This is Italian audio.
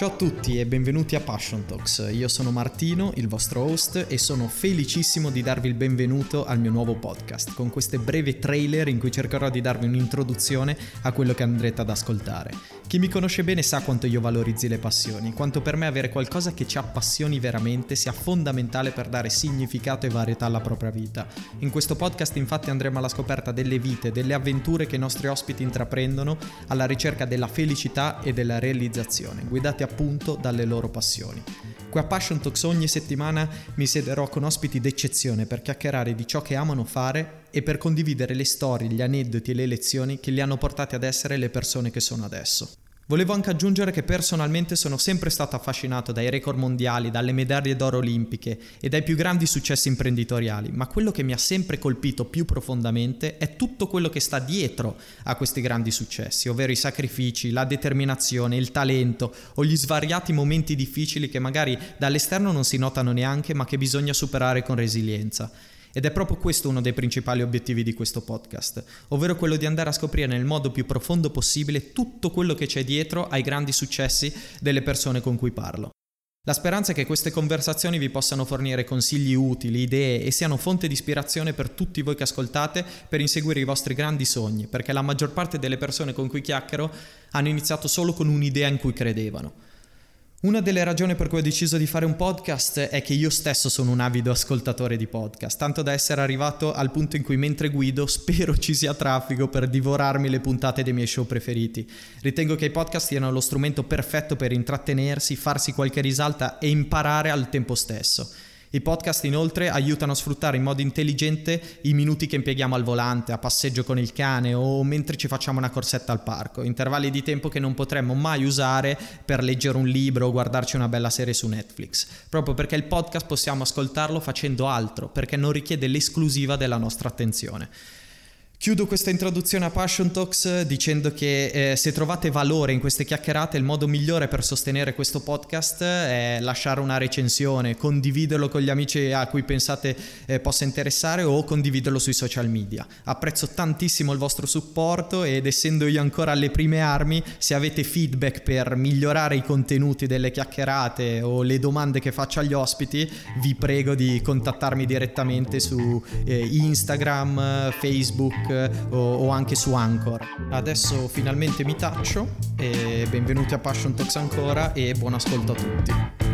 Ciao a tutti e benvenuti a Passion Talks. Io sono Martino, il vostro host, e sono felicissimo di darvi il benvenuto al mio nuovo podcast, con queste brevi trailer in cui cercherò di darvi un'introduzione a quello che andrete ad ascoltare. Chi mi conosce bene sa quanto io valorizzi le passioni, quanto per me avere qualcosa che ci appassioni veramente sia fondamentale per dare significato e varietà alla propria vita. In questo podcast infatti andremo alla scoperta delle vite, delle avventure che i nostri ospiti intraprendono alla ricerca della felicità e della realizzazione, guidati appunto dalle loro passioni. Qui a Passion Talks ogni settimana mi siederò con ospiti d'eccezione per chiacchierare di ciò che amano fare e per condividere le storie, gli aneddoti e le lezioni che li hanno portati ad essere le persone che sono adesso. Volevo anche aggiungere che personalmente sono sempre stato affascinato dai record mondiali, dalle medaglie d'oro olimpiche e dai più grandi successi imprenditoriali, ma quello che mi ha sempre colpito più profondamente è tutto quello che sta dietro a questi grandi successi, ovvero i sacrifici, la determinazione, il talento o gli svariati momenti difficili che magari dall'esterno non si notano neanche ma che bisogna superare con resilienza. Ed è proprio questo uno dei principali obiettivi di questo podcast, ovvero quello di andare a scoprire nel modo più profondo possibile tutto quello che c'è dietro ai grandi successi delle persone con cui parlo. La speranza è che queste conversazioni vi possano fornire consigli utili, idee e siano fonte di ispirazione per tutti voi che ascoltate per inseguire i vostri grandi sogni, perché la maggior parte delle persone con cui chiacchiero hanno iniziato solo con un'idea in cui credevano. Una delle ragioni per cui ho deciso di fare un podcast è che io stesso sono un avido ascoltatore di podcast, tanto da essere arrivato al punto in cui mentre guido spero ci sia traffico per divorarmi le puntate dei miei show preferiti. Ritengo che i podcast siano lo strumento perfetto per intrattenersi, farsi qualche risalta e imparare al tempo stesso. I podcast inoltre aiutano a sfruttare in modo intelligente i minuti che impieghiamo al volante, a passeggio con il cane o mentre ci facciamo una corsetta al parco, intervalli di tempo che non potremmo mai usare per leggere un libro o guardarci una bella serie su Netflix, proprio perché il podcast possiamo ascoltarlo facendo altro, perché non richiede l'esclusiva della nostra attenzione. Chiudo questa introduzione a Passion Talks dicendo che eh, se trovate valore in queste chiacchierate il modo migliore per sostenere questo podcast è lasciare una recensione, condividerlo con gli amici a cui pensate eh, possa interessare o condividerlo sui social media. Apprezzo tantissimo il vostro supporto ed essendo io ancora alle prime armi, se avete feedback per migliorare i contenuti delle chiacchierate o le domande che faccio agli ospiti, vi prego di contattarmi direttamente su eh, Instagram, Facebook o, o anche su Anchor. Adesso finalmente mi taccio e benvenuti a Passion Talks ancora e buon ascolto a tutti.